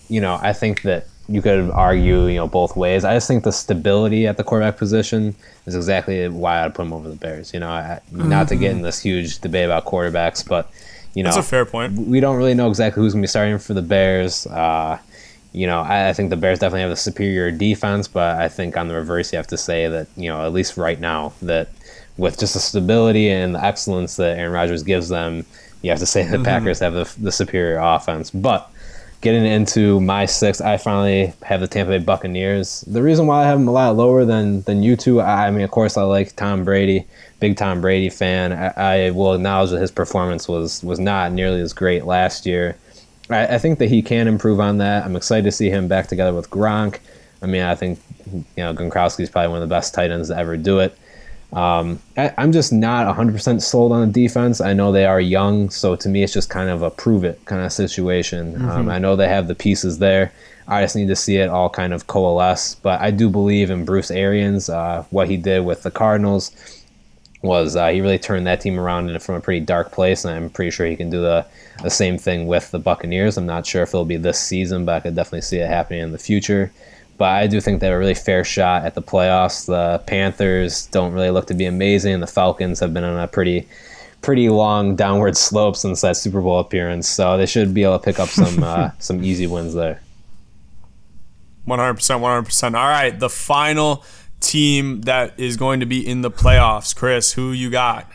you know, I think that you could argue, you know, both ways. I just think the stability at the quarterback position is exactly why I'd put him over the Bears. You know, I, mm-hmm. not to get in this huge debate about quarterbacks, but you know, that's a fair point. We don't really know exactly who's going to be starting for the Bears. Uh, you know, I, I, think the Bears definitely have a superior defense, but I think on the reverse, you have to say that you know, at least right now, that with just the stability and the excellence that Aaron Rodgers gives them, you have to say the mm-hmm. Packers have the, the superior offense, but getting into my six, I finally have the Tampa Bay Buccaneers. The reason why I have them a lot lower than than you two, I, mean, of course, I like Tom Brady, big Tom Brady fan. I, I, will acknowledge that his performance was was not nearly as great last year. I, I, think that he can improve on that. I'm excited to see him back together with Gronk. I mean, I think you know Gronkowski is probably one of the best tight ends to ever do it. Um, I, am just not 100% sold on the defense. I know they are young, so to me, it's just kind of a prove it kind of situation. Mm-hmm. Um, I know they have the pieces there. I just need to see it all kind of coalesce. But I do believe in Bruce Arians. Uh, what he did with the Cardinals was uh, he really turned that team around from a pretty dark place, and I'm pretty sure he can do the, the same thing with the Buccaneers. I'm not sure if it'll be this season, but I could definitely see it happening in the future but I do think they have a really fair shot at the playoffs. The Panthers don't really look to be amazing. The Falcons have been on a pretty pretty long downward slope since that Super Bowl appearance, so they should be able to pick up some uh, some easy wins there. One hundred percent, one hundred percent. All right, the final team that is going to be in the playoffs, Chris. Who you got?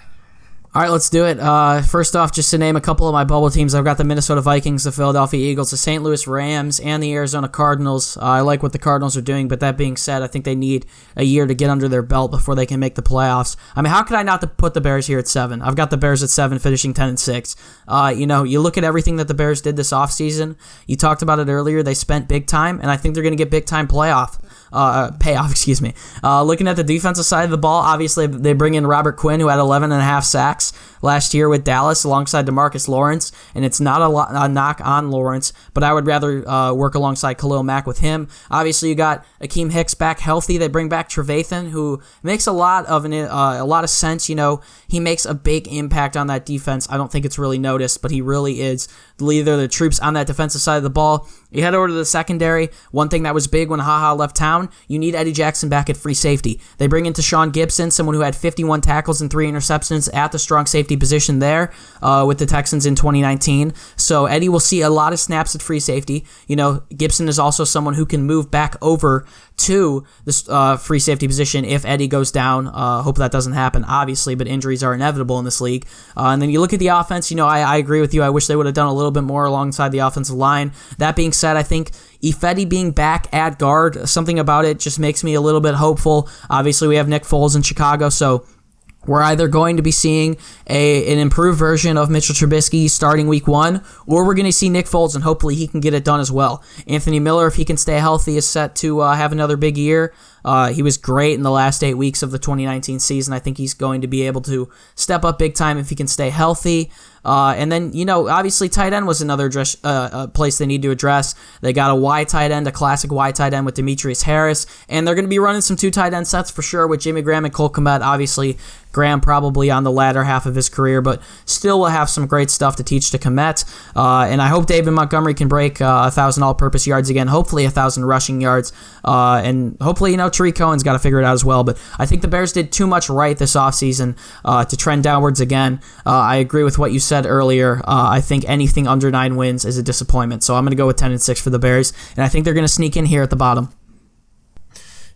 All right, let's do it. Uh, first off, just to name a couple of my bubble teams, I've got the Minnesota Vikings, the Philadelphia Eagles, the St. Louis Rams, and the Arizona Cardinals. Uh, I like what the Cardinals are doing, but that being said, I think they need a year to get under their belt before they can make the playoffs. I mean, how could I not put the Bears here at seven? I've got the Bears at seven, finishing ten and six. Uh, you know, you look at everything that the Bears did this offseason. You talked about it earlier. They spent big time, and I think they're going to get big time playoff uh, payoff, excuse me. Uh, looking at the defensive side of the ball, obviously they bring in Robert Quinn, who had 11 and a half sacks last year with Dallas alongside Demarcus Lawrence, and it's not a, lot, a knock on Lawrence, but I would rather uh, work alongside Khalil Mack with him. Obviously, you got Akiem Hicks back healthy. They bring back Trevathan, who makes a lot of an, uh, a lot of sense. You know, he makes a big impact on that defense. I don't think it's really noticed, but he really is the leader of the troops on that defensive side of the ball. You head over to the secondary. One thing that was big when Haha left town, you need Eddie Jackson back at free safety. They bring in Tashaun Gipson, someone who had 51 tackles and three interceptions at the strong safety position there uh, with the Texans in 2019. So Eddie will see a lot of snaps at free safety. You know, Gipson is also someone who can move back over to the uh, free safety position if Eddie goes down. Uh, hope that doesn't happen, obviously, but injuries are inevitable in this league. Uh, and then you look at the offense. You know, I, I agree with you. I wish they would have done a little bit more alongside the offensive line. That being said, I think Ifedi being back at guard, something about it just makes me a little bit hopeful. Obviously, we have Nick Foles in Chicago, so we're either going to be seeing a an improved version of Mitchell Trubisky starting week one, or we're going to see Nick Foles, and hopefully he can get it done as well. Anthony Miller, if he can stay healthy, is set to uh, have another big year. Uh, he was great in the last eight weeks of the 2019 season. I think he's going to be able to step up big time if he can stay healthy. Uh, and then, you know, obviously tight end was another address, uh, uh, place they need to address. They got a Y tight end, a classic Y tight end with Demetrius Harris, and they're going to be running some two tight end sets for sure with Jimmy Graham and Cole Kmet. Obviously, Graham probably on the latter half of his career, but still will have some great stuff to teach to Kmet. Uh, and I hope David Montgomery can break uh, a thousand all-purpose yards again. Hopefully, a thousand rushing yards, uh, and hopefully, you know, Tarik Cohen's got to figure it out as well. But I think the Bears did too much right this offseason to trend downwards again. I agree with what you said earlier. Uh, I think anything under nine wins is a disappointment. So I'm going to go with ten and six for the Bears, and I think they're going to sneak in here at the bottom.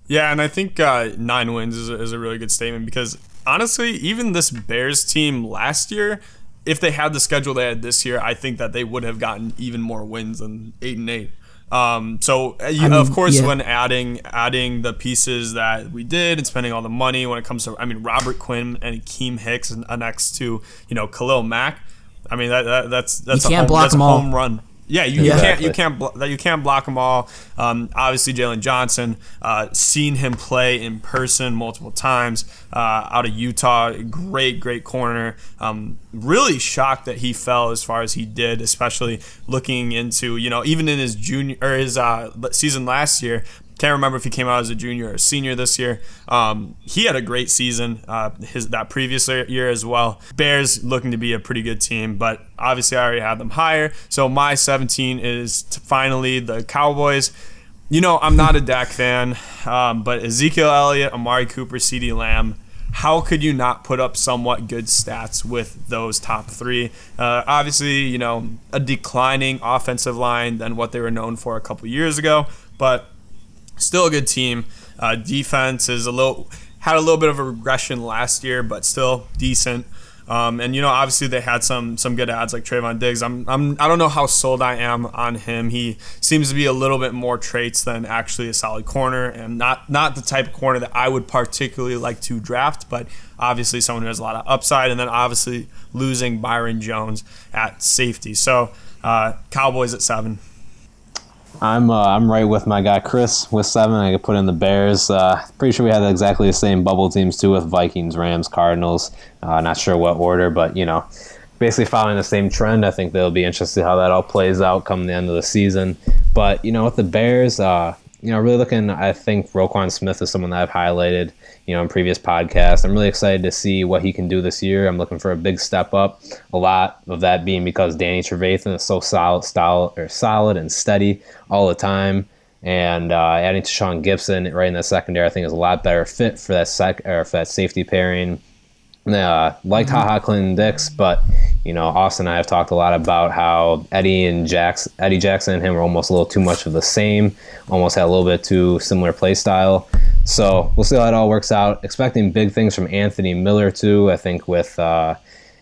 Yeah, and I think uh, nine wins is a, is a really good statement because honestly, even this Bears team last year, if they had the schedule they had this year, I think that they would have gotten even more wins than eight and eight. Um, so uh, you, I mean, of course, yeah. when adding adding the pieces that we did and spending all the money when it comes to, I mean, Robert Quinn and Keem Hicks and next to you know Khalil Mack. I mean that, that that's that's you a, home, that's a home run. Yeah, you, yeah. you can't you can't blo- you can't block them all. Um, obviously, Jaylon Johnson, uh, seen him play in person multiple times uh, out of Utah. Great, great corner. Um, really shocked that he fell as far as he did, especially looking into you know even in his junior or his uh, season last year. Can't remember if he came out as a junior or a senior this year. Um, he had a great season uh, his that previous year as well. Bears looking to be a pretty good team, but obviously I already had them higher. So my 17 is finally the Cowboys. You know, I'm not a Dak fan, um, but Ezekiel Elliott, Amari Cooper, CeeDee Lamb, how could you not put up somewhat good stats with those top three? Uh, obviously, you know, a declining offensive line than what they were known for a couple years ago, but still a good team. Uh, defense is a little had a little bit of a regression last year, but still decent. Um, and you know, obviously they had some some good ads like Trevon Diggs. I'm, I'm I don't know how sold I am on him. He seems to be a little bit more traits than actually a solid corner, and not not the type of corner that I would particularly like to draft. But obviously someone who has a lot of upside, and then obviously losing Byron Jones at safety. So uh, Cowboys at seven. I'm uh, I'm right with my guy Chris with seven. I could put in the Bears. Uh, pretty sure we had exactly the same bubble teams too with Vikings, Rams, Cardinals. Uh, not sure what order, but you know, basically following the same trend. I think they'll be interested how that all plays out come the end of the season. But you know, with the Bears, uh, you know, really looking. I think Roquan Smith is someone that I've highlighted you know, in previous podcasts. I'm really excited to see what he can do this year. I'm looking for a big step up. A lot of that being because Danny Trevathan is so solid, style or solid and steady all the time. And uh, adding Tashaun Gipson right in the secondary, I think is a lot better fit for that sec or for that safety pairing. Uh, liked mm-hmm. Ha Ha Clinton Dix, but you know, Austin and I have talked a lot about how Eddie and Jackson, Eddie Jackson and him were almost a little too much of the same, almost had a little bit too similar play style. So we'll see how it all works out. Expecting big things from Anthony Miller too. I think with uh,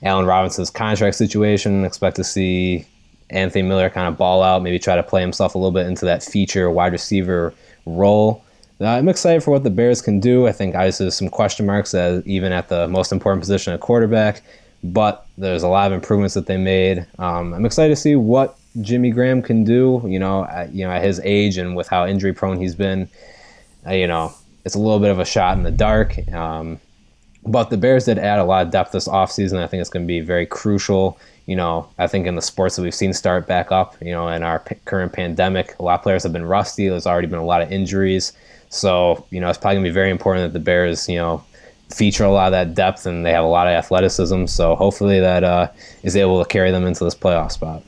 Allen Robinson's contract situation, expect to see Anthony Miller kind of ball out, maybe try to play himself a little bit into that feature wide receiver role. Uh, I'm excited for what the Bears can do. I think obviously there's some question marks as even at the most important position at quarterback, but there's a lot of improvements that they made. Um, I'm excited to see what Jimmy Graham can do. You know, at, you know at his age and with how injury prone he's been. Uh, you know, it's a little bit of a shot in the dark. Um, but the Bears did add a lot of depth this offseason. I think it's going to be very crucial. You know, I think in the sports that we've seen start back up, you know, in our p- current pandemic, a lot of players have been rusty. There's already been a lot of injuries. So, you know, it's probably going to be very important that the Bears, you know, feature a lot of that depth and they have a lot of athleticism. So hopefully that uh, is able to carry them into this playoff spot.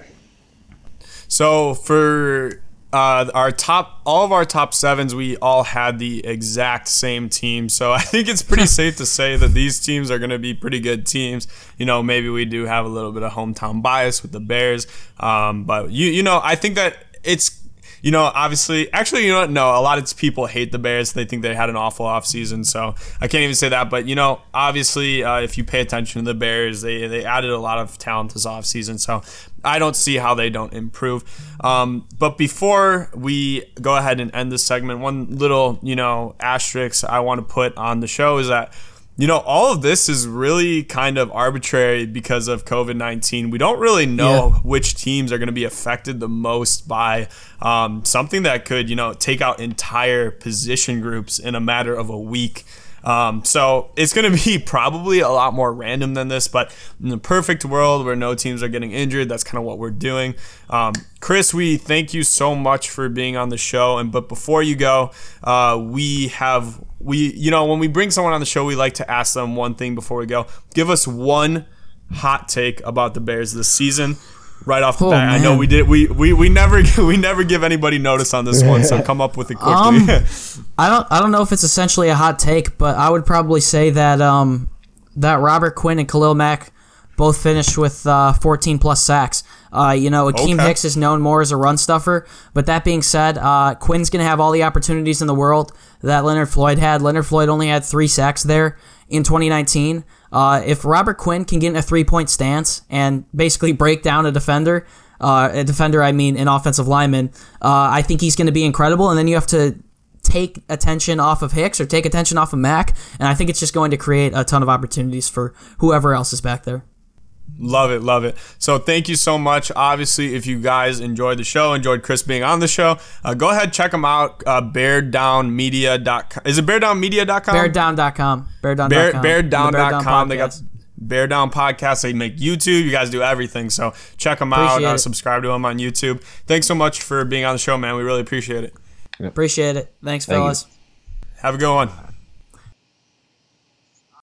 So for uh, our top, all of our top sevens, we all had the exact same team. So I think it's pretty safe to say that these teams are going to be pretty good teams. You know, maybe we do have a little bit of hometown bias with the Bears, um, but you, you know, I think that it's you know, obviously, actually, you know what? No, a lot of people hate the Bears. They think they had an awful offseason. So I can't even say that. But, you know, obviously, uh, if you pay attention to the Bears, they, they added a lot of talent this offseason. So I don't see how they don't improve. Um, but before we go ahead and end this segment, one little, you know, asterisk I want to put on the show is that, you know, all of this is really kind of arbitrary because of COVID 19. We don't really know yeah. which teams are going to be affected the most by um, something that could, you know, take out entire position groups in a matter of a week. Um, so it's going to be probably a lot more random than this, but in the perfect world where no teams are getting injured, that's kind of what we're doing. Um, Chris, we thank you so much for being on the show. And but before you go, uh, we have we you know when we bring someone on the show, we like to ask them one thing before we go. Give us one hot take about the Bears this season right off the Oh, bat. I know we did. We, we we never we never give anybody notice on this one, so come up with it quickly. Um, I don't I don't know if it's essentially a hot take, but I would probably say that um that Robert Quinn and Khalil Mack both finished with uh, 14 plus sacks. Uh, you know, Akiem Okay. Hicks is known more as a run stuffer, but that being said, uh, Quinn's going to have all the opportunities in the world that Leonard Floyd had. Leonard Floyd only had three sacks there in 2019. Uh, if Robert Quinn can get in a three point stance and basically break down a defender, uh, a defender, I mean an offensive lineman, uh, I think he's going to be incredible. And then you have to take attention off of Hicks or take attention off of Mack, and I think it's just going to create a ton of opportunities for whoever else is back there. Love it, love it. So thank you so much. Obviously, if you guys enjoyed the show, enjoyed Chris being on the show, uh, go ahead check them out. Uh, beardownmedia.com. Is it beardownmedia.com? Beardown.com. Beardown.com. Bear, The Bear Down beardown.com. They got. Bear Down Podcast. They make YouTube. You guys do everything. So check them out. Appreciate Uh, subscribe to them on YouTube. Thanks so much for being on the show, man. We really appreciate it. Appreciate it. Thanks, Thank you. fellas. Have a good one.